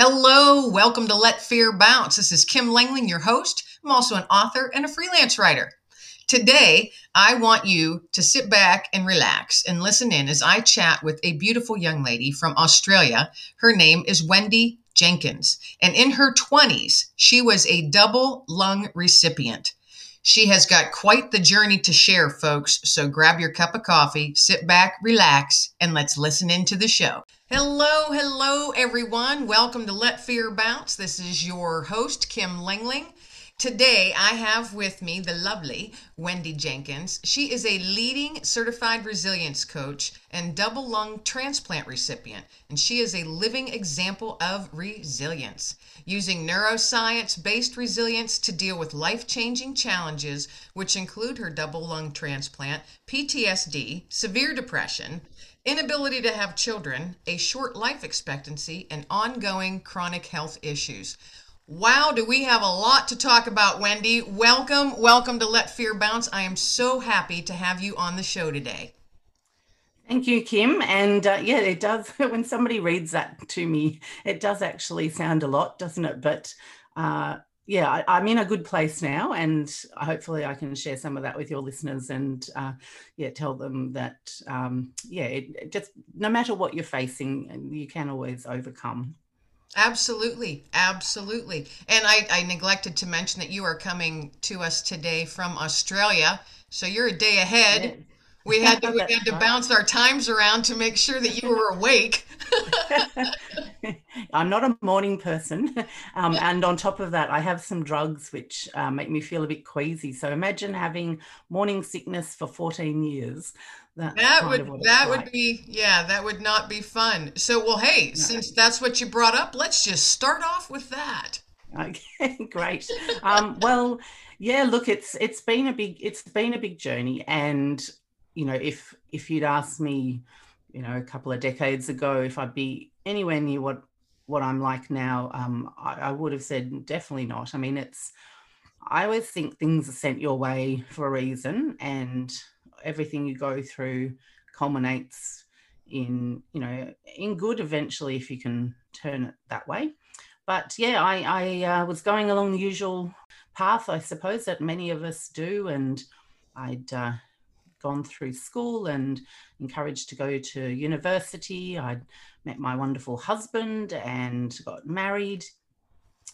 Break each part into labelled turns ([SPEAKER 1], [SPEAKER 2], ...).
[SPEAKER 1] Hello, welcome to Let Fear Bounce. This is Kim Langling, your host. I'm also an author and a freelance writer. Today, I want you to sit back and relax and listen in as I chat with a beautiful young lady from Australia. Her name is Wendy Jenkins, and in her 20s, she was a double lung recipient. She has got quite the journey to share, folks. So grab your cup of coffee, sit back, relax, and let's listen into the show. Hello, hello, everyone. Welcome to Let Fear Bounce. This is your host, Kim Langling. Today, I have with me the lovely Wendy Jenkins. She is a leading certified resilience coach and double lung transplant recipient, and she is a living example of resilience. Using neuroscience based resilience to deal with life changing challenges, which include her double lung transplant, PTSD, severe depression, inability to have children, a short life expectancy, and ongoing chronic health issues. Wow, do we have a lot to talk about, Wendy? Welcome, welcome to Let Fear Bounce. I am so happy to have you on the show today.
[SPEAKER 2] Thank you, Kim. And uh, yeah, it does, when somebody reads that to me, it does actually sound a lot, doesn't it? But uh, yeah, I, am in a good place now, and hopefully I can share some of that with your listeners, and uh, yeah, tell them that um, yeah, it, it just no matter what you're facing, you can always overcome.
[SPEAKER 1] Absolutely, absolutely. And I, I neglected to mention that you are coming to us today from Australia, so you're a day ahead. Yeah. We had to we had to bounce our times around to make sure that you were awake.
[SPEAKER 2] I'm not a morning person. Um, and on top of that, I have some drugs which uh, make me feel a bit queasy. So imagine having morning sickness for 14 years.
[SPEAKER 1] That's that would that would like. be yeah that would not be fun so well hey no. since that's what you brought up let's just start off with that
[SPEAKER 2] okay great um, well yeah look it's it's been a big it's been a big journey and you know if if you'd asked me you know a couple of decades ago if i'd be anywhere near what what i'm like now um, I, I would have said definitely not. I mean it's i always think things are sent your way for a reason and everything you go through culminates in you know in good eventually if you can turn it that way. But yeah i i uh, was going along the usual path i suppose that many of us do and i'd uh, gone through school and encouraged to go to university i'd met my wonderful husband and got married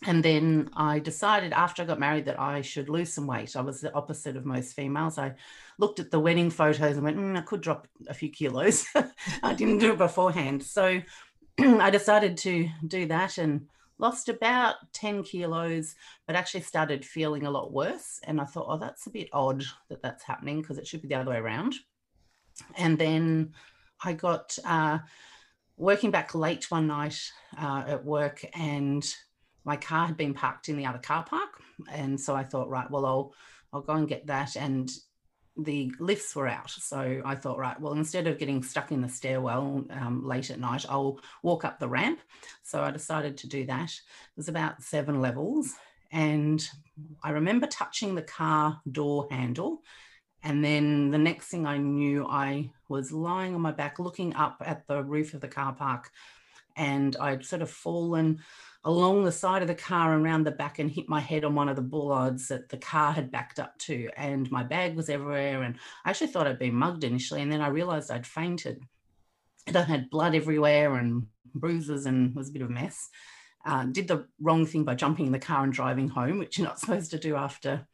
[SPEAKER 2] and then I decided after I got married that I should lose some weight. I was the opposite of most females. I looked at the wedding photos and went, mm, I could drop a few kilos. I didn't do it beforehand. So I decided to do that and lost about 10 kilos, but actually started feeling a lot worse. And I thought, oh, that's a bit odd that that's happening because it should be the other way around. And then I got uh, working back late one night uh, at work and my car had been parked in the other car park. And so I thought, right, well, I'll, I'll go and get that. And the lifts were out. So I thought, right, well, instead of getting stuck in the stairwell um, late at night, I'll walk up the ramp. So I decided to do that. It was about seven levels. And I remember touching the car door handle. And then the next thing I knew, I was lying on my back looking up at the roof of the car park. And I'd sort of fallen along the side of the car and around the back and hit my head on one of the bollards that the car had backed up to. And my bag was everywhere. And I actually thought I'd been mugged initially. And then I realized I'd fainted. And I had blood everywhere and bruises and was a bit of a mess. Uh, did the wrong thing by jumping in the car and driving home, which you're not supposed to do after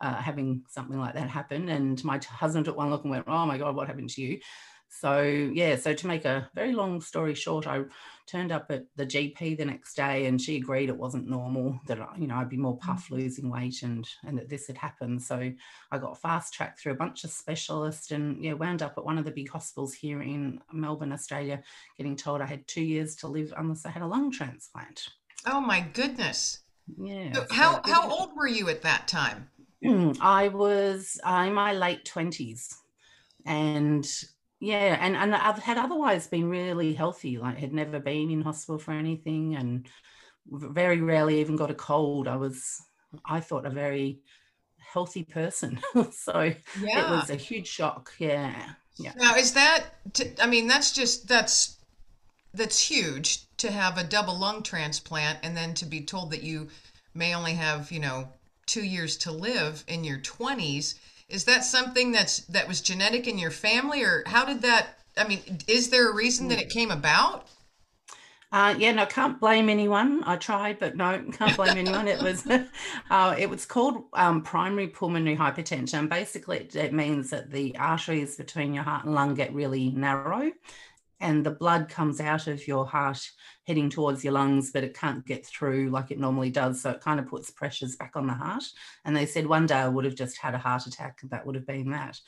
[SPEAKER 2] uh, having something like that happen. And my husband took one look and went, Oh my God, what happened to you? So, yeah, so to make a very long story short, I turned up at the GP the next day and she agreed it wasn't normal, that, you know, I'd be more puff mm. losing weight and, and that this had happened. So I got fast tracked through a bunch of specialists and, yeah, wound up at one of the big hospitals here in Melbourne, Australia, getting told I had two years to live unless I had a lung transplant.
[SPEAKER 1] Oh, my goodness. Yeah. So how, how old were you at that time?
[SPEAKER 2] I was uh, in my late 20s and yeah and and i've had otherwise been really healthy like had never been in hospital for anything and very rarely even got a cold i was i thought a very healthy person so yeah. it was a huge shock yeah yeah
[SPEAKER 1] now is that t- I mean that's just that's that's huge to have a double lung transplant and then to be told that you may only have, you know, 2 years to live in your 20s. Is that something that's that was genetic in your family or how did that I mean, is there a reason that it came about?
[SPEAKER 2] Uh, yeah, no, can't blame anyone. I tried, but no, can't blame anyone. It was, uh, it was called um, primary pulmonary hypertension. Basically, it, it means that the arteries between your heart and lung get really narrow, and the blood comes out of your heart heading towards your lungs, but it can't get through like it normally does. So it kind of puts pressures back on the heart. And they said one day I would have just had a heart attack. That would have been that.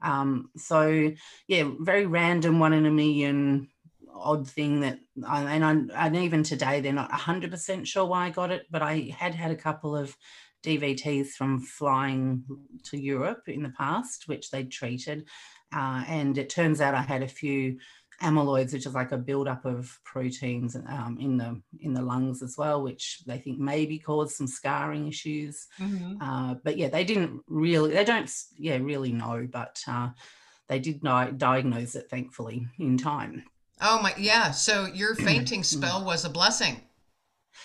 [SPEAKER 2] Um, so yeah, very random, one in a million odd thing that and I, and even today they're not 100% sure why I got it but I had had a couple of DVTs from flying to Europe in the past which they treated uh, and it turns out I had a few amyloids which is like a buildup of proteins um, in the in the lungs as well which they think maybe caused some scarring issues. Mm-hmm. uh, but yeah they didn't really they don't yeah really know but uh, they did not diagnose it thankfully in time.
[SPEAKER 1] Oh my yeah so your fainting spell was a blessing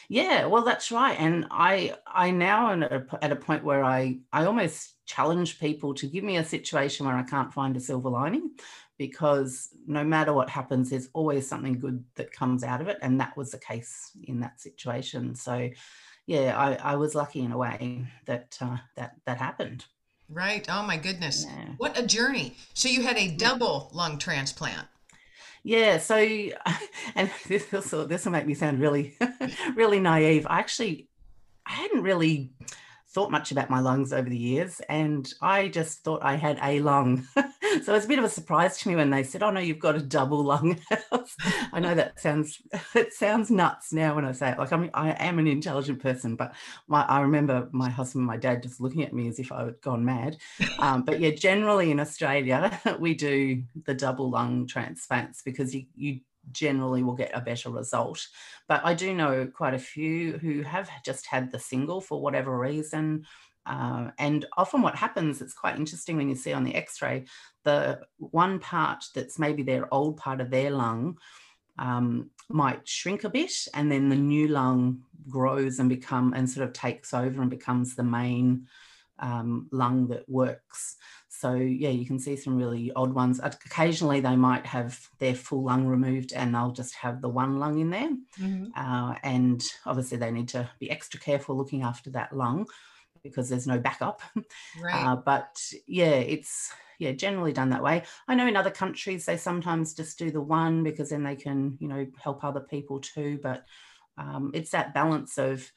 [SPEAKER 2] yeah well that's right and i i now am at a, point where i i almost challenge people to give me a situation where i can't find a silver lining because no matter what happens, there's always something good that comes out of it. And that was the case in that situation. So, yeah, I, I was lucky in a way that uh, that that happened.
[SPEAKER 1] Right. Oh my goodness. Yeah. What a journey. So you had a double lung transplant.
[SPEAKER 2] Yeah. So, and this will, this will make me sound really, really naive. I actually, I hadn't really thought much about my lungs over the years and I just thought I had a lung. so it's a bit of a surprise to me when they said, Oh no, you've got a double lung. I know that sounds it sounds nuts now when I say it. Like I'm I am an intelligent person, but my, I remember my husband and my dad just looking at me as if I had gone mad. Um, but yeah, generally in Australia, we do the double lung transplants because you you generally will get a better result. But I do know quite a few who have just had the single for whatever reason. Uh, and often what happens, it's quite interesting when you see on the x ray, the one part that's maybe their old part of their lung um, might shrink a bit, and then the new lung grows and become and sort of takes over and becomes the main um, lung that works. So yeah, you can see some really odd ones. Occasionally, they might have their full lung removed, and they'll just have the one lung in there. Mm-hmm. Uh, and obviously, they need to be extra careful looking after that lung because there's no backup. Right. Uh, but yeah, it's yeah generally done that way. I know in other countries they sometimes just do the one because then they can you know help other people too. But um, it's that balance of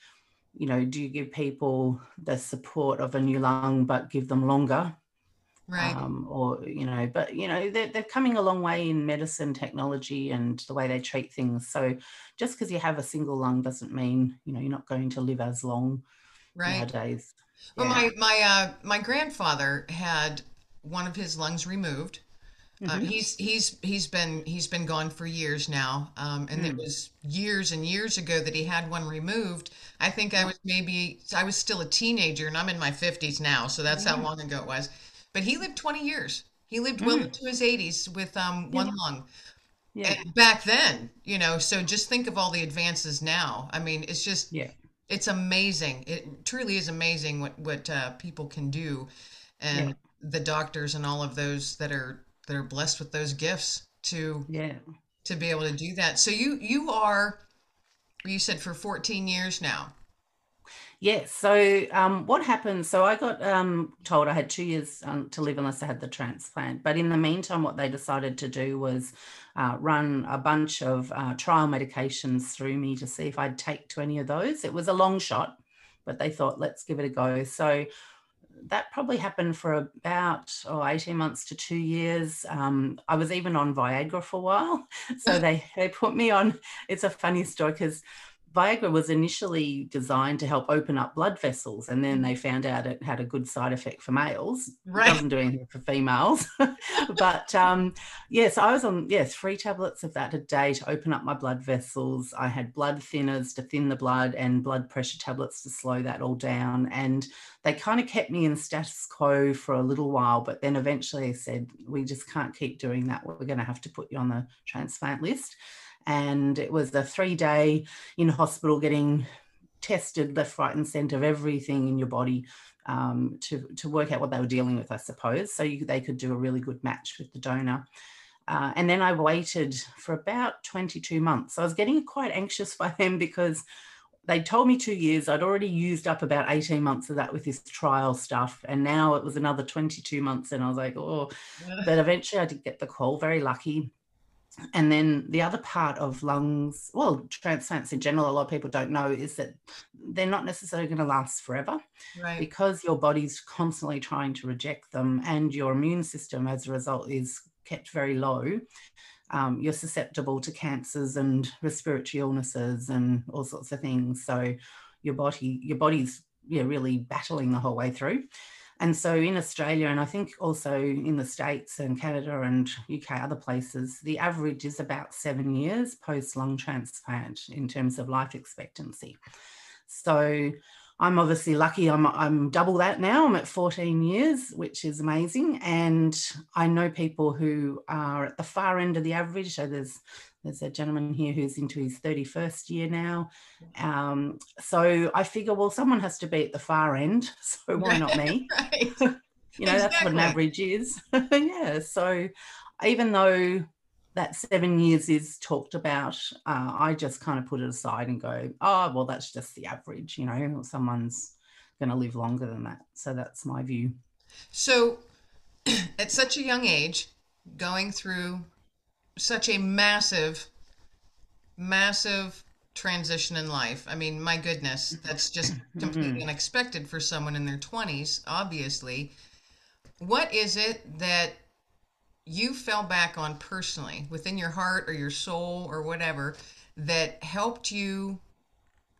[SPEAKER 2] you know, do you give people the support of a new lung but give them longer
[SPEAKER 1] right um,
[SPEAKER 2] or you know but you know they're, they're coming a long way in medicine technology and the way they treat things so just because you have a single lung doesn't mean you know you're not going to live as long right nowadays
[SPEAKER 1] well my my uh my grandfather had one of his lungs removed uh, mm-hmm. he's he's he's been he's been gone for years now, um, and mm. it was years and years ago that he had one removed. I think I was maybe I was still a teenager, and I'm in my fifties now, so that's mm. how long ago it was. But he lived 20 years. He lived well mm. into his 80s with um, one yeah. lung. Yeah. And back then, you know, so just think of all the advances now. I mean, it's just, yeah, it's amazing. It truly is amazing what what uh, people can do, and yeah. the doctors and all of those that are that are blessed with those gifts to
[SPEAKER 2] yeah
[SPEAKER 1] to be able to do that. So you you are, you said for 14 years now.
[SPEAKER 2] Yes. So um, what happened? So I got um, told I had two years um, to live unless I had the transplant. But in the meantime, what they decided to do was uh, run a bunch of uh, trial medications through me to see if I'd take to any of those. It was a long shot, but they thought let's give it a go. So that probably happened for about oh, 18 months to two years. Um, I was even on Viagra for a while. So they, they put me on, it's a funny story because Viagra was initially designed to help open up blood vessels, and then they found out it had a good side effect for males. Right. It doesn't do anything for females. but um, yes, I was on yes three tablets of that a day to open up my blood vessels. I had blood thinners to thin the blood, and blood pressure tablets to slow that all down. And they kind of kept me in status quo for a little while, but then eventually they said, "We just can't keep doing that. We're going to have to put you on the transplant list." And it was a three day in hospital getting tested left, right, and centre of everything in your body um, to, to work out what they were dealing with, I suppose. So you, they could do a really good match with the donor. Uh, and then I waited for about 22 months. I was getting quite anxious by them because they told me two years. I'd already used up about 18 months of that with this trial stuff. And now it was another 22 months. And I was like, oh, but eventually I did get the call, very lucky. And then the other part of lungs, well, transplants in general, a lot of people don't know is that they're not necessarily going to last forever right. because your body's constantly trying to reject them and your immune system as a result is kept very low um, you're susceptible to cancers and respiratory illnesses and all sorts of things. So your body, your body's yeah, really battling the whole way through. And so in Australia, and I think also in the States and Canada and UK, other places, the average is about seven years post lung transplant in terms of life expectancy. So I'm obviously lucky. I'm I'm double that now. I'm at 14 years, which is amazing. And I know people who are at the far end of the average. So there's there's a gentleman here who's into his 31st year now. Um, so I figure, well, someone has to be at the far end. So why not me? right. you know, exactly. that's what an average is. yeah. So even though that seven years is talked about, uh, I just kind of put it aside and go, oh, well, that's just the average, you know, someone's going to live longer than that. So that's my view.
[SPEAKER 1] So at such a young age, going through such a massive, massive transition in life. I mean, my goodness, that's just completely mm-hmm. unexpected for someone in their 20s, obviously. What is it that you fell back on personally within your heart or your soul or whatever that helped you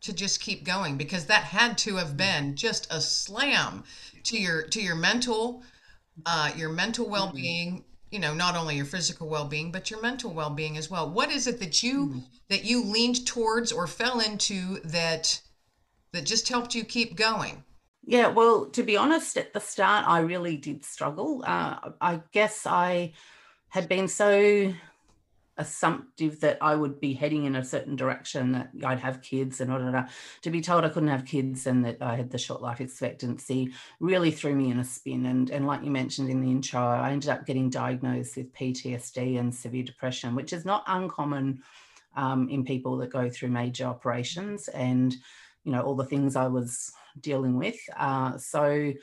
[SPEAKER 1] to just keep going because that had to have been just a slam to your to your mental uh your mental mm-hmm. well-being you know not only your physical well-being but your mental well-being as well what is it that you mm-hmm. that you leaned towards or fell into that that just helped you keep going
[SPEAKER 2] yeah, well, to be honest, at the start, I really did struggle. Uh, I guess I had been so assumptive that I would be heading in a certain direction, that I'd have kids and da, da, to be told I couldn't have kids and that I had the short life expectancy really threw me in a spin. And, and like you mentioned in the intro, I ended up getting diagnosed with PTSD and severe depression, which is not uncommon um, in people that go through major operations and, you know, all the things I was dealing with. Uh, so,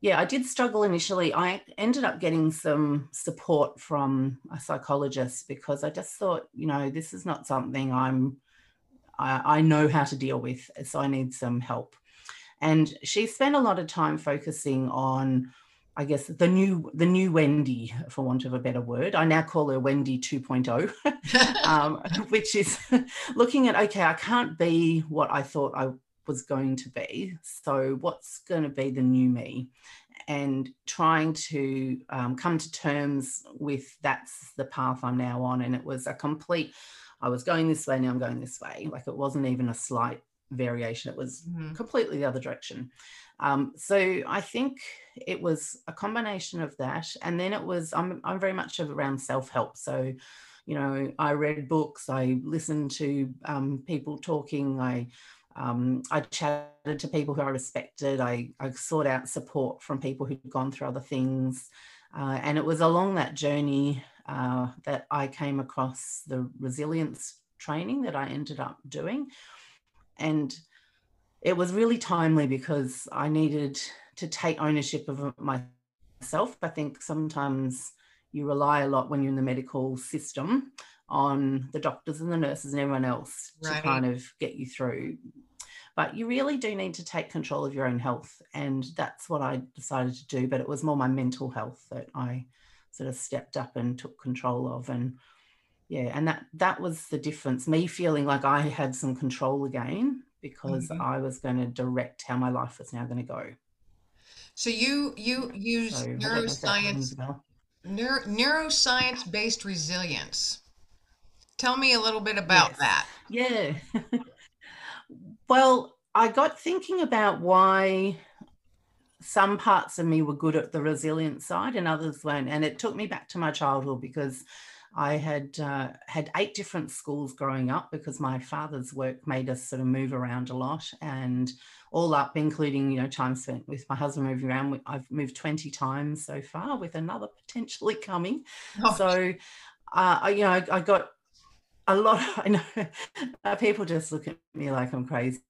[SPEAKER 2] yeah, I did struggle initially. I ended up getting some support from a psychologist because I just thought, you know, this is not something I'm, I, I know how to deal with, so I need some help. And she spent a lot of time focusing on I guess the new the new Wendy, for want of a better word. I now call her Wendy 2.0, um, which is looking at okay, I can't be what I thought I was going to be. So, what's going to be the new me? And trying to um, come to terms with that's the path I'm now on. And it was a complete, I was going this way, now I'm going this way. Like it wasn't even a slight variation, it was mm-hmm. completely the other direction. Um, so I think it was a combination of that. And then it was, I'm, I'm very much around self help. So, you know, I read books, I listened to um, people talking, I um, I chatted to people who I respected. I, I, sought out support from people who'd gone through other things. Uh, and it was along that journey uh, that I came across the resilience training that I ended up doing. And it was really timely because I needed to take ownership of myself. I think sometimes you rely a lot when you're in the medical system on the doctors and the nurses and everyone else right. to kind of get you through. But you really do need to take control of your own health. And that's what I decided to do. But it was more my mental health that I sort of stepped up and took control of. And yeah, and that that was the difference. Me feeling like I had some control again because mm-hmm. I was going to direct how my life was now going to go.
[SPEAKER 1] So you you use so neuroscience neuro, neuroscience based resilience. Tell me a little bit about yes. that.
[SPEAKER 2] Yeah. well, I got thinking about why some parts of me were good at the resilient side and others weren't. And it took me back to my childhood because I had uh, had eight different schools growing up because my father's work made us sort of move around a lot, and all up, including you know time spent with my husband moving around. I've moved twenty times so far, with another potentially coming. Oh. So, uh, you know, I, I got a lot i know uh, people just look at me like i'm crazy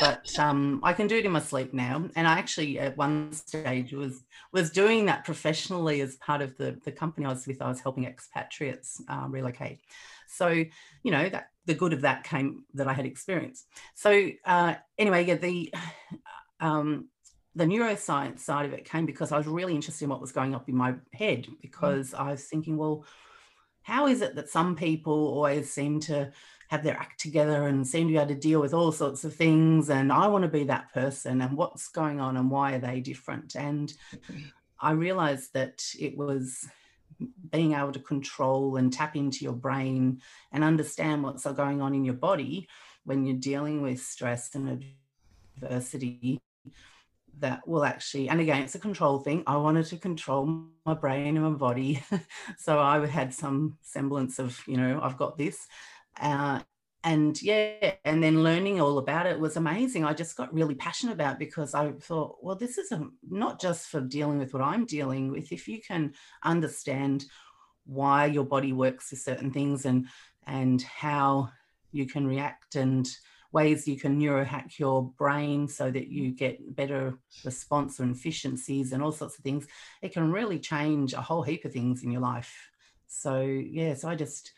[SPEAKER 2] but um, i can do it in my sleep now and i actually at one stage was was doing that professionally as part of the the company i was with i was helping expatriates uh, relocate so you know that the good of that came that i had experience. so uh, anyway yeah the um, the neuroscience side of it came because i was really interested in what was going up in my head mm. because mm. i was thinking well how is it that some people always seem to have their act together and seem to be able to deal with all sorts of things and i want to be that person and what's going on and why are they different? And i realized that it was being able to control and tap into your brain and understand what's going on in your body when you're dealing with stress and adversity that will actually, and again, it's a control thing. I wanted to control my brain and my body. so I had some semblance of, you know, I've got this. Uh, and yeah, and then learning all about it was amazing. I just got really passionate about because I thought, well, this is a, not just for dealing with what I'm dealing with. If you can understand why your body works with certain things and and how you can react and ways you can neurohack your brain so that you get better response and efficiencies and all sorts of things, it can really change a whole heap of things in your life. So, yeah, so I just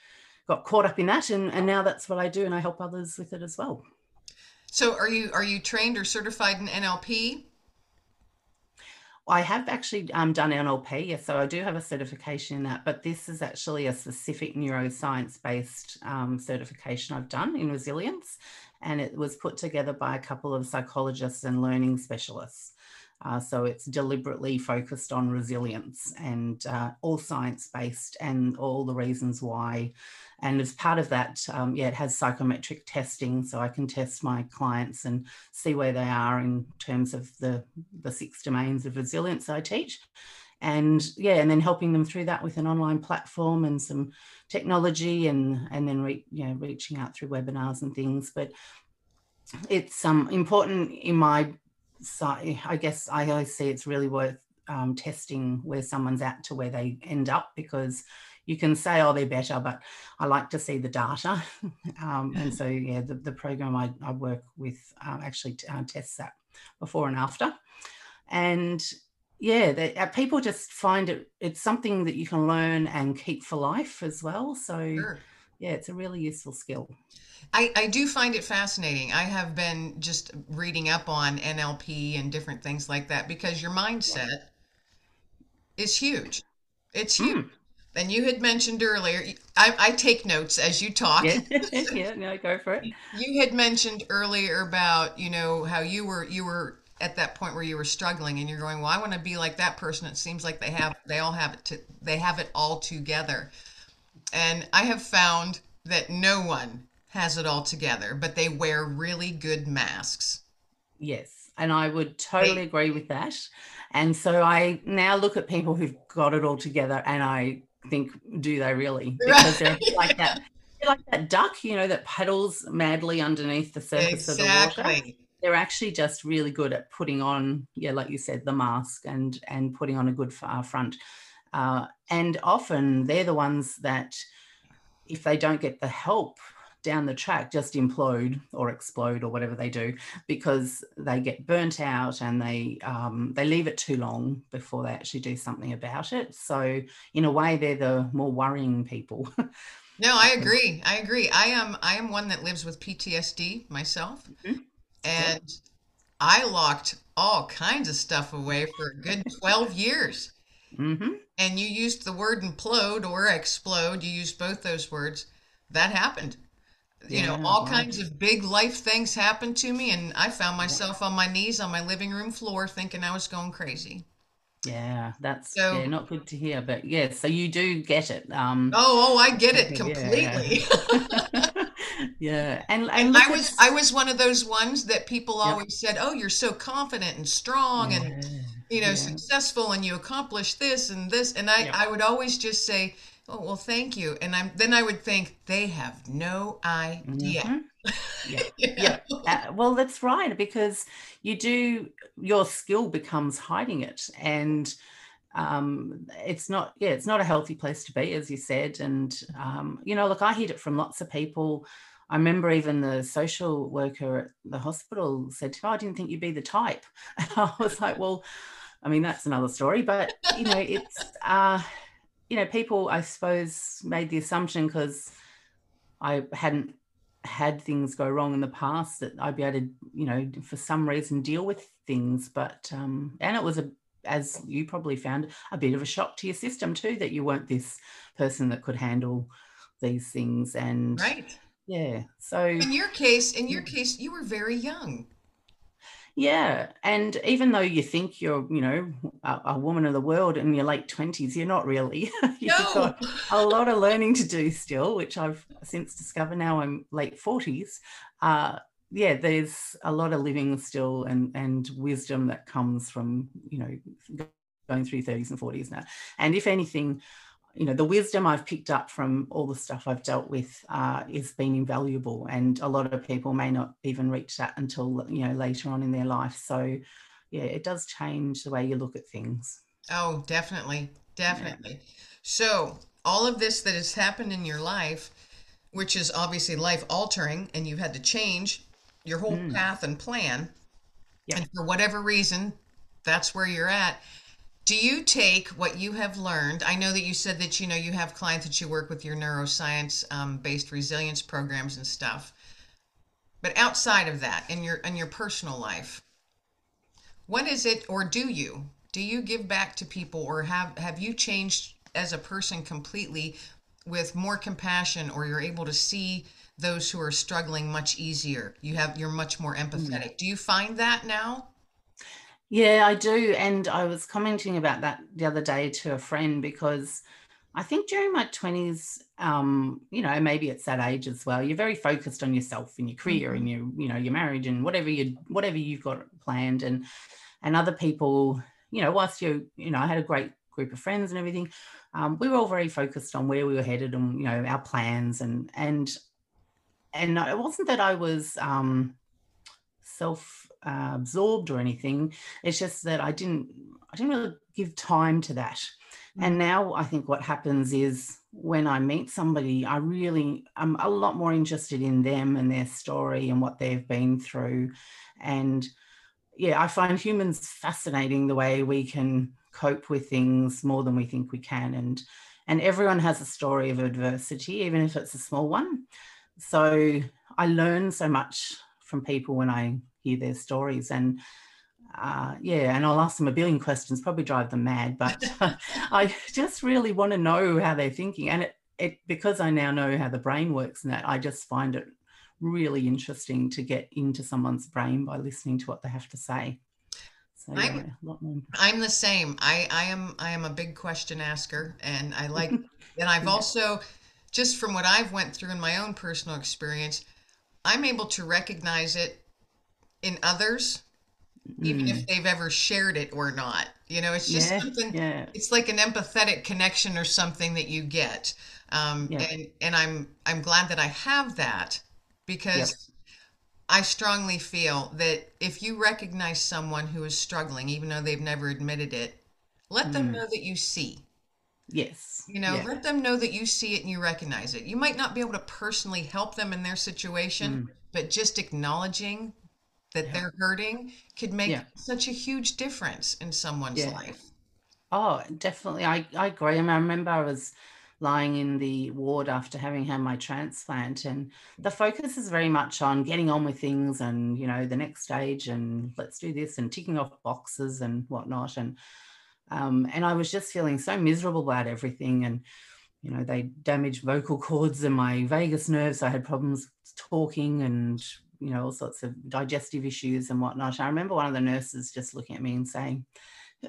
[SPEAKER 2] got caught up in that and, and now that's what I do and I help others with it as well.
[SPEAKER 1] So are you are you trained or certified in NLP?
[SPEAKER 2] I have actually um, done NLP, yes, so I do have a certification in that, but this is actually a specific neuroscience based um, certification I've done in resilience and it was put together by a couple of psychologists and learning specialists. Uh, so it's deliberately focused on resilience and uh, all science based and all the reasons why. And as part of that, um, yeah, it has psychometric testing. So I can test my clients and see where they are in terms of the, the six domains of resilience I teach. And yeah, and then helping them through that with an online platform and some technology and and then re, you know reaching out through webinars and things. But it's um important in my side i guess i always say it's really worth um, testing where someone's at to where they end up because you can say oh they're better but i like to see the data. Um, and so yeah the, the program i, I work with um, actually uh, tests that before and after. And yeah, that uh, people just find it. It's something that you can learn and keep for life as well. So, sure. yeah, it's a really useful skill.
[SPEAKER 1] I, I do find it fascinating. I have been just reading up on NLP and different things like that because your mindset yeah. is huge. It's huge. Mm. And you had mentioned earlier, I, I, take notes as you talk.
[SPEAKER 2] Yeah, yeah, no, go for it.
[SPEAKER 1] You had mentioned earlier about, you know, how you were you were at that point where you were struggling and you're going well i want to be like that person. It seems like they have they all have it to, they have it all together. And i have found that no one has it all together but they wear really good masks.
[SPEAKER 2] Yes and i would totally they, agree with that. And so i now look at people who've got it all together and i think do they really? Because they're like that like that duck you know that paddles madly underneath the surface exactly. of the water they're actually just really good at putting on, yeah, like you said, the mask and and putting on a good front. Uh, and often they're the ones that, if they don't get the help down the track, just implode or explode or whatever they do because they get burnt out and they um, they leave it too long before they actually do something about it. So in a way, they're the more worrying people.
[SPEAKER 1] No, I agree. I agree. I am I am one that lives with PTSD myself. Mm-hmm. And I locked all kinds of stuff away for a good 12 years. Mm-hmm. And you used the word implode or explode. You used both those words. That happened. You yeah, know, all kinds of big life things happened to me. And I found myself on my knees on my living room floor thinking I was going crazy.
[SPEAKER 2] Yeah, that's so, yeah, not good to hear. But yeah, so you do get it. Um,
[SPEAKER 1] oh, oh, I get it completely.
[SPEAKER 2] Yeah. yeah. And,
[SPEAKER 1] and, I was I was one of those ones that people always said, "Oh, you're so confident and strong and you know, yeah. successful and you accomplish this and this." And I I would always just say, Oh well, thank you. And I'm then I would think they have no idea.
[SPEAKER 2] Mhm. Yeah, yeah. Uh, well, that's right because you do your skill becomes hiding it, and um, it's not. Yeah, it's not a healthy place to be, as you said. And um, you know, look, I heard it from lots of people. I remember even the social worker at the hospital said, "Oh, I didn't think you'd be the type." I was like, "Well, I mean, that's another story." But you know, it's uh, you know, people I suppose made the assumption because I hadn't had things go wrong in the past that I'd be able to, you know, for some reason deal with things. But um, and it was a, as you probably found, a bit of a shock to your system too that you weren't this person that could handle these things. And
[SPEAKER 1] Right.
[SPEAKER 2] yeah, so
[SPEAKER 1] In your case, in your case, you were very young.
[SPEAKER 2] yeah, and even though you think you're, you know, a, a woman of the world in your late twenties, you're not really. You've
[SPEAKER 1] No.
[SPEAKER 2] got a lot of learning to do still, which I've since discovered now I'm late 40s. Uh, yeah, there's a lot of living still and and wisdom that comes from, you know, going through 30s and 40s now. And if anything, you know, the wisdom I've picked up from all the stuff I've dealt with uh, is been invaluable. And a lot of people may not even reach that until, you know, later on in their life. So yeah, it does change the way you look at things.
[SPEAKER 1] Oh, definitely. Definitely. So, all of this that has happened in your life, which is obviously life altering, and you've had to change your whole
[SPEAKER 2] Mm.
[SPEAKER 1] path and plan,
[SPEAKER 2] Yeah.
[SPEAKER 1] and for whatever reason, that's where you're at. Do you take what you have learned? I know that you said that you know you have clients that you work with your neuroscience um, based resilience programs and stuff. But outside of that, in your in your personal life, what is it or do you do you give back to people or have have you changed as a person completely with more compassion or you're able to see those who are struggling much easier. You have you're much more empathetic. Do you find that now?
[SPEAKER 2] Yeah, I do. And I was commenting about that the other day to a friend because I think during my 20s, um, you know, maybe it's that age as well, you're very focused on yourself and your career and your, you know, your marriage and whatever you whatever you've got planned. And and other people, you know, whilst you, you know, I had a great group of friends and everything, um, we were all very focused on where we were headed and, you know, our plans and and and it wasn't that I was um self uh, absorbed or anything. It's just that I didn't I didn't really give time to that. And now I think what happens is when I meet somebody, I really I'm a lot more interested in them and their story and what they've been through. And yeah, I find humans fascinating the way we can cope with things more than we think we can. And and everyone has a story of adversity, even if it's a small one. So I learn so much from people when I hear their stories and uh, yeah, and I'll ask them a billion questions, probably drive them mad, but I just really want to know how they're thinking. And it, it because I now know how the brain works and that, I just find it really interesting to get into someone's brain by listening to what they have to say. So yeah,
[SPEAKER 1] I'm-
[SPEAKER 2] a lot more.
[SPEAKER 1] i'm the same i i am i am a big question asker and i like and i've
[SPEAKER 2] Yeah.
[SPEAKER 1] also just from what i've went through in my own personal experience i'm able to recognize it in others even
[SPEAKER 2] Mm.
[SPEAKER 1] if they've ever shared it or not you know it's just
[SPEAKER 2] yeah,
[SPEAKER 1] something
[SPEAKER 2] yeah,
[SPEAKER 1] it's like an empathetic connection or something that you get um,
[SPEAKER 2] Yeah.
[SPEAKER 1] and and i'm i'm glad that i have that because i strongly feel that if you recognize someone who is struggling even though they've never admitted it let them
[SPEAKER 2] Mm.
[SPEAKER 1] know that you see
[SPEAKER 2] yes,
[SPEAKER 1] you know
[SPEAKER 2] yeah,
[SPEAKER 1] let them know that you see it and you recognize it you might not be able to personally help them in their situation
[SPEAKER 2] Mm.
[SPEAKER 1] but just acknowledging that
[SPEAKER 2] Yeah.
[SPEAKER 1] they're hurting could make
[SPEAKER 2] Yeah.
[SPEAKER 1] such a huge difference in someone's life
[SPEAKER 2] Oh, definitely. I, I agree. I, mean, I remember I was lying in the ward after having had my transplant, and the focus is very much on getting on with things and, you know, the next stage and let's do this and ticking off boxes and whatnot. And um, and I was just feeling so miserable about everything. And, you know, they damaged vocal cords and my vagus nerves. I had problems talking and, you know, all sorts of digestive issues and whatnot. I remember one of the nurses just looking at me and saying,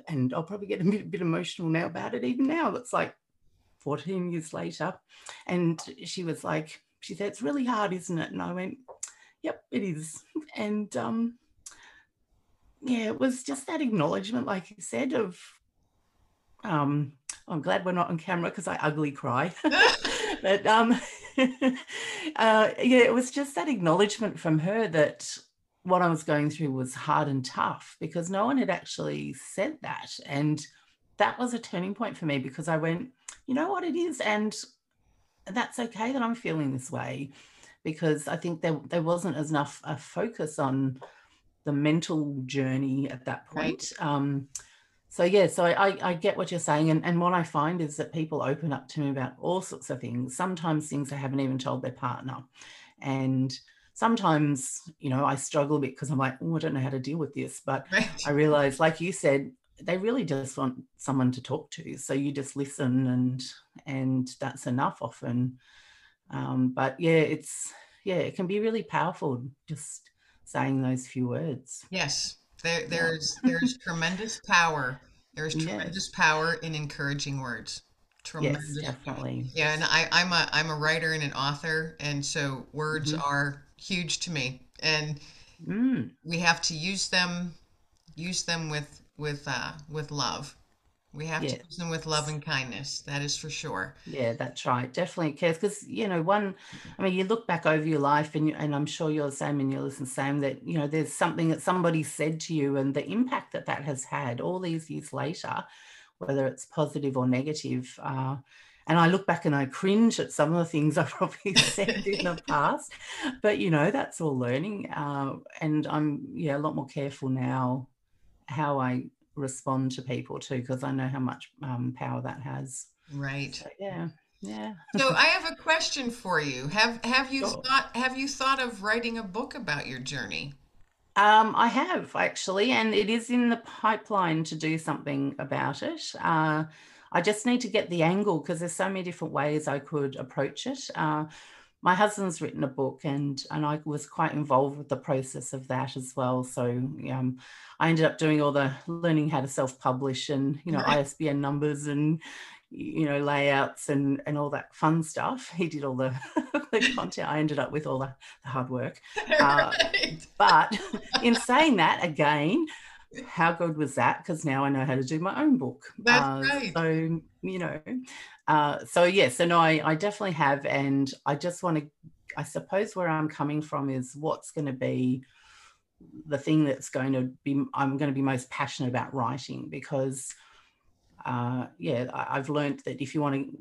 [SPEAKER 2] and I'll probably get a bit, bit emotional now about it, even now. It's like 14 years later. And she was like, she said, it's really hard, isn't it? And I went, yep, it is. And um, yeah, it was just that acknowledgement, like you said, of um, I'm glad we're not on camera because I ugly cry. but um, uh, yeah, it was just that acknowledgement from her that what I was going through was hard and tough because no one had actually said that. And that was a turning point for me because I went, you know what it is? And that's okay that I'm feeling this way because I think there, there wasn't as enough a focus on the mental journey at that point. Right. Um, so yeah, so I, I get what you're saying, and, and what I find is that people open up to me about all sorts of things. Sometimes things they haven't even told their partner, and sometimes you know I struggle a bit because I'm like, oh, I don't know how to deal with this. But right. I realize, like you said, they really just want someone to talk to. So you just listen, and and that's enough often. Um, but yeah, it's yeah, it can be really powerful just saying those few words.
[SPEAKER 1] Yes, there, there's there's tremendous power. There's tremendous power in encouraging words.
[SPEAKER 2] Tremendous. Yes, definitely.
[SPEAKER 1] Yeah, and I, I'm a I'm a writer and an author, and so words mm-hmm. are huge to me, and mm. we have to use them use them with with uh, with love. We have yeah. to use them with love and kindness. That is for sure.
[SPEAKER 2] Yeah, that's right. Definitely cares because you know one. I mean, you look back over your life, and you, and I'm sure you're the same, and you listen same that you know there's something that somebody said to you, and the impact that that has had all these years later, whether it's positive or negative. Uh, and I look back and I cringe at some of the things I probably said in the past, but you know that's all learning. Uh, and I'm yeah a lot more careful now how I respond to people too because I know how much um, power that has.
[SPEAKER 1] Right.
[SPEAKER 2] So, yeah. Yeah.
[SPEAKER 1] so I have a question for you. Have have you sure. thought have you thought of writing a book about your journey?
[SPEAKER 2] Um, I have actually, and it is in the pipeline to do something about it. Uh, I just need to get the angle because there's so many different ways I could approach it. Uh, my husband's written a book and and I was quite involved with the process of that as well. So um, I ended up doing all the learning how to self-publish and you know right. ISBN numbers and you know layouts and and all that fun stuff. He did all the, the content. I ended up with all the, the hard work. Uh, But in saying that, again, how good was that? Because now I know how to do my own book.
[SPEAKER 1] That's uh, right.
[SPEAKER 2] So you know, uh, so yes, so no, I, I definitely have, and I just want to. I suppose where I'm coming from is what's going to be the thing that's going to be. I'm going to be most passionate about writing because, uh, yeah, I, have learned that if you want to,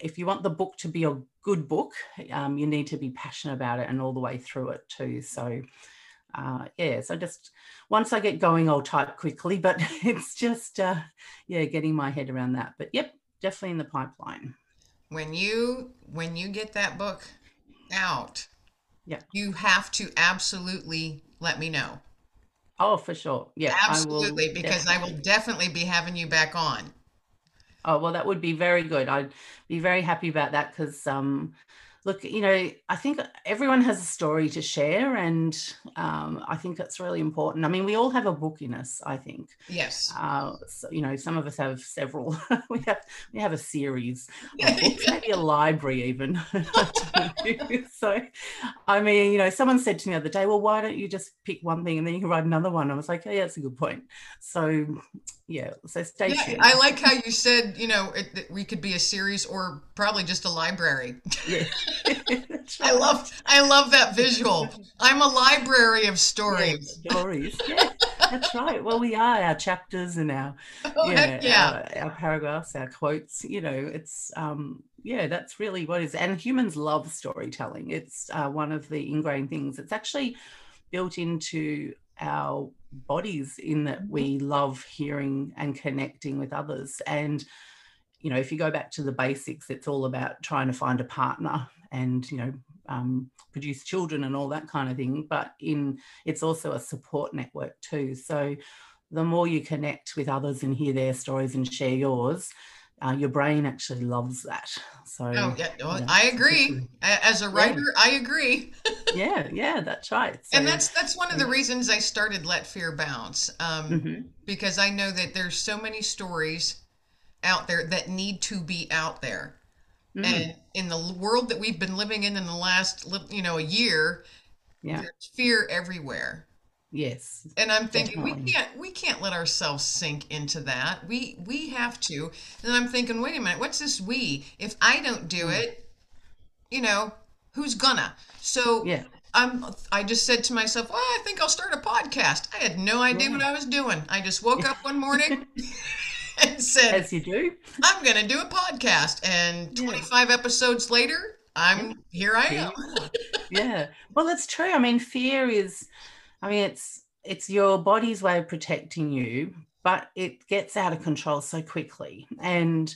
[SPEAKER 2] if you want the book to be a good book, um, you need to be passionate about it and all the way through it too. So. Uh, yeah, so just once I get going, I'll type quickly, but it's just, uh, yeah, getting my head around that. But yep, definitely in the pipeline.
[SPEAKER 1] When you when you get that book out,
[SPEAKER 2] yeah,
[SPEAKER 1] you have to absolutely let me know.
[SPEAKER 2] Oh, for sure. Yeah,
[SPEAKER 1] absolutely, I because definitely. I will definitely be having you back on.
[SPEAKER 2] Oh well, that would be very good. I'd be very happy about that because um, look, you know, I think everyone has a story to share, and um, I think that's really important. I mean, we all have a book in us. I think.
[SPEAKER 1] Yes.
[SPEAKER 2] Uh, so, you know, some of us have several. we have we have a series of books, maybe a library even. so, I mean, you know, someone said to me the other day, "Well, why don't you just pick one thing and then you can write another one?" I was like, "Oh, yeah, that's a good point." So, yeah. So stay yeah, tuned.
[SPEAKER 1] I like how you said, you know, it, we could be a series or probably just a library.
[SPEAKER 2] Yeah.
[SPEAKER 1] I love I love that visual. I'm a library of stories.
[SPEAKER 2] Yeah, stories. Yeah, that's right. Well, we are our chapters and our oh, yeah, yeah. Our, our, paragraphs, our quotes. You know, it's um yeah, that's really what is. And humans love storytelling. It's uh, one of the ingrained things. It's actually built into our bodies in that we mm-hmm. love hearing and connecting with others and you know, if you go back to the basics, it's all about trying to find a partner and, you know, um, produce children and all that kind of thing. But in it's also a support network too. So the more you connect with others and hear their stories and share yours, uh, your brain actually loves that. So,
[SPEAKER 1] oh, yeah, well, I agree. As a writer, yeah. I agree.
[SPEAKER 2] yeah, yeah, that's right.
[SPEAKER 1] So, and that's that's one of the reasons I started Let Fear Bounce, um, mm-hmm. because I know that there's so many stories out there that need to be out there. Mm. And in the world that we've been living in in the last, you know, a year,
[SPEAKER 2] yeah.
[SPEAKER 1] there's fear everywhere.
[SPEAKER 2] Yes.
[SPEAKER 1] And I'm thinking
[SPEAKER 2] Definitely.
[SPEAKER 1] we can't we can't let ourselves sink into that. We we have to. And I'm thinking, wait a minute, what's this we? If I don't do
[SPEAKER 2] Mm.
[SPEAKER 1] it, you know, who's gonna? So
[SPEAKER 2] Yeah.
[SPEAKER 1] I'm I just said to myself, well, I think I'll start a podcast. I had no idea
[SPEAKER 2] Yeah.
[SPEAKER 1] what I was doing. I just woke up one morning and said,
[SPEAKER 2] As you do.
[SPEAKER 1] I'm gonna do a podcast. And
[SPEAKER 2] Yeah.
[SPEAKER 1] 25 episodes later, I'm here I am.
[SPEAKER 2] yeah. Well, it's true. I mean, fear is, I mean, it's it's your body's way of protecting you, but it gets out of control so quickly. And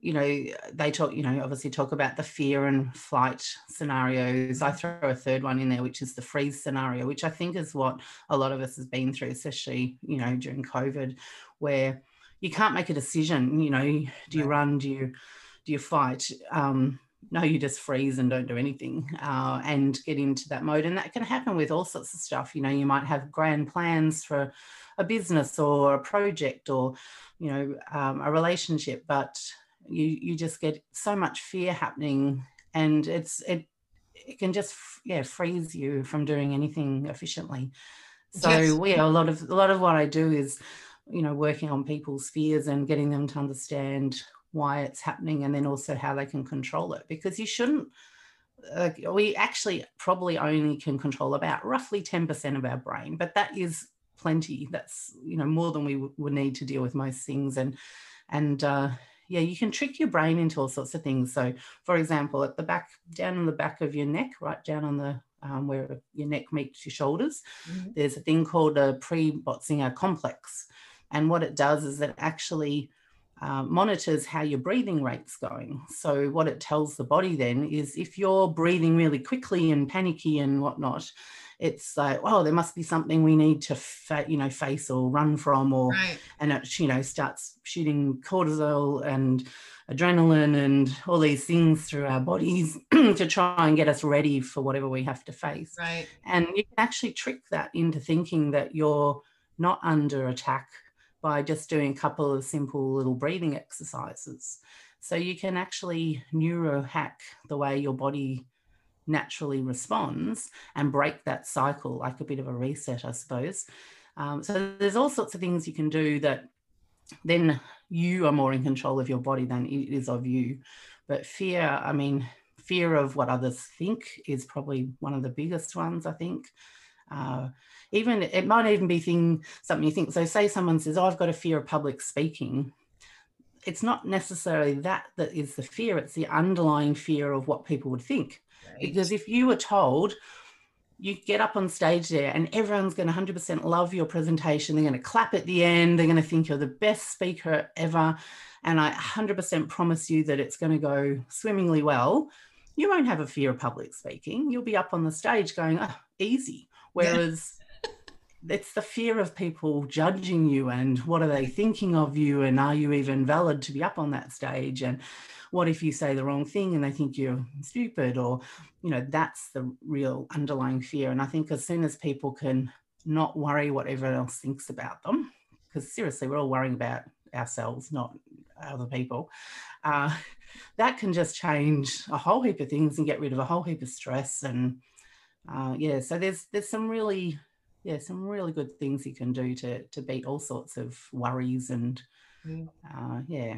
[SPEAKER 2] you know, they talk, you know, obviously talk about the fear and flight scenarios. I throw a third one in there, which is the freeze scenario, which I think is what a lot of us has been through, especially, you know, during COVID, where you can't make a decision, you know, do you
[SPEAKER 1] Right.
[SPEAKER 2] run, do you do you fight? Um, no, you just freeze and don't do anything uh, and get into that mode. And that can happen with all sorts of stuff. You know, you might have grand plans for a business or a project or, you know, um, a relationship, but you you just get so much fear happening, and it's it it can just yeah freeze you from doing anything efficiently. So
[SPEAKER 1] Yes.
[SPEAKER 2] we a lot of a lot of what I do is, you know, working on people's fears and getting them to understand why it's happening and then also how they can control it because you shouldn't like we actually probably only can control about roughly 10% of our brain but that is plenty that's you know more than we would need to deal with most things and and uh yeah you can trick your brain into all sorts of things so for example at the back down on the back of your neck right down on the um, where your neck meets your shoulders
[SPEAKER 1] Mhm.
[SPEAKER 2] there's a thing called a pre-Botzinger complex. And what it does is it actually uh, monitors how your breathing rate's going. So what it tells the body then is if you're breathing really quickly and panicky and whatnot, it's like, oh, there must be something we need to, fa- you know, face or run from, or
[SPEAKER 1] Right.
[SPEAKER 2] and it, you know, starts shooting cortisol and adrenaline and all these things through our bodies to try and get us ready for whatever we have to face.
[SPEAKER 1] Right.
[SPEAKER 2] And you can actually trick that into thinking that you're not under attack by just doing a couple of simple little breathing exercises. So you can actually neurohack the way your body naturally responds and break that cycle, like a bit of a reset, I suppose. Um, so there's all sorts of things you can do that then you are more in control of your body than it is of you. But fear, I mean, fear of what others think is probably one of the biggest ones, I think. Uh, even it might even be thing something you think. So say someone says, "Oh, I've got a fear of public speaking." It's not necessarily that that is the fear. It's the underlying fear of what people would think.
[SPEAKER 1] Right.
[SPEAKER 2] Because if you were told you get up on stage there and everyone's going to 100% love your presentation, they're going to clap at the end, they're going to think you're the best speaker ever, and I 100% promise you that it's going to go swimmingly well, you won't have a fear of public speaking. You'll be up on the stage going, oh, easy. Whereas it's the fear of people judging you and what are they thinking of you and are you even valid to be up on that stage? And what if you say the wrong thing and they think you're stupid? Or you know that's the real underlying fear. And i think as soon as people can not worry what everyone else thinks about them because seriously we're all worrying about ourselves not other people uh, that can just change a whole heap of things and get rid of a whole heap of stress and uh, yeah so there's there's some really yeah some really good things you can do to to beat all sorts of worries and
[SPEAKER 1] Mm.
[SPEAKER 2] uh, yeah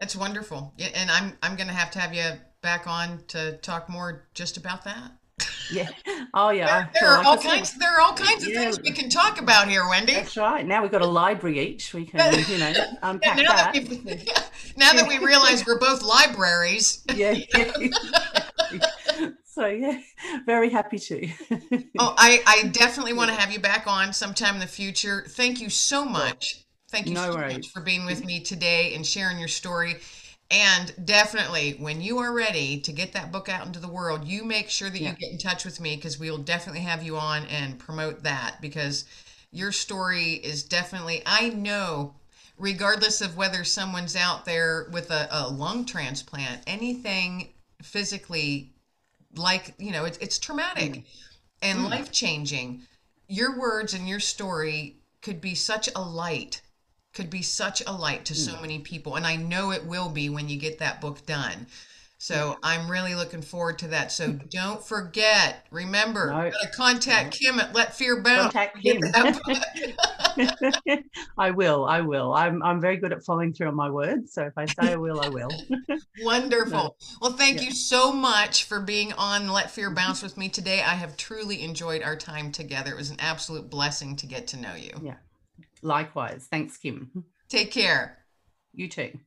[SPEAKER 1] That's wonderful. Yeah, and I'm I'm going to have to have you back on to talk more just about that.
[SPEAKER 2] yeah oh yeah
[SPEAKER 1] There, there are
[SPEAKER 2] like
[SPEAKER 1] all kinds. There are all kinds of
[SPEAKER 2] Yeah.
[SPEAKER 1] things we can talk about here, Wendy.
[SPEAKER 2] That's right. Now we've got a library each. We can, you know,
[SPEAKER 1] Yeah,
[SPEAKER 2] unpack
[SPEAKER 1] now that
[SPEAKER 2] that.
[SPEAKER 1] we now that we realize we're both libraries.
[SPEAKER 2] Yeah. So yeah, very happy to.
[SPEAKER 1] Oh, I I definitely want to have you back on sometime in the future. Thank you so much. Thank you
[SPEAKER 2] No
[SPEAKER 1] so
[SPEAKER 2] worries.
[SPEAKER 1] much for being with me today and sharing your story. And definitely, when you are ready to get that book out into the world, you make sure that
[SPEAKER 2] Yeah.
[SPEAKER 1] you get in touch with me because we will definitely have you on and promote that because your story is definitely, I know, regardless of whether someone's out there with a, a lung transplant, anything physically like, you know, it's, it's traumatic and
[SPEAKER 2] Mm.
[SPEAKER 1] life changing. Your words and your story could be such a light could be such a light to so many people and i know it will be when you get that book done So I'm really looking forward to that. So don't forget, remember,
[SPEAKER 2] No.
[SPEAKER 1] contact Kim at Let Fear Bounce.
[SPEAKER 2] Contact
[SPEAKER 1] that-
[SPEAKER 2] I will. I will. I'm I'm very good at following through on my words. So if I say I will, I will.
[SPEAKER 1] Wonderful. Well, thank
[SPEAKER 2] Yeah.
[SPEAKER 1] you so much for being on Let Fear Bounce with me today. I have truly enjoyed our time together. It was an absolute blessing to get to know you. Yeah.
[SPEAKER 2] Likewise. Thanks, Kim.
[SPEAKER 1] Take care.
[SPEAKER 2] You too.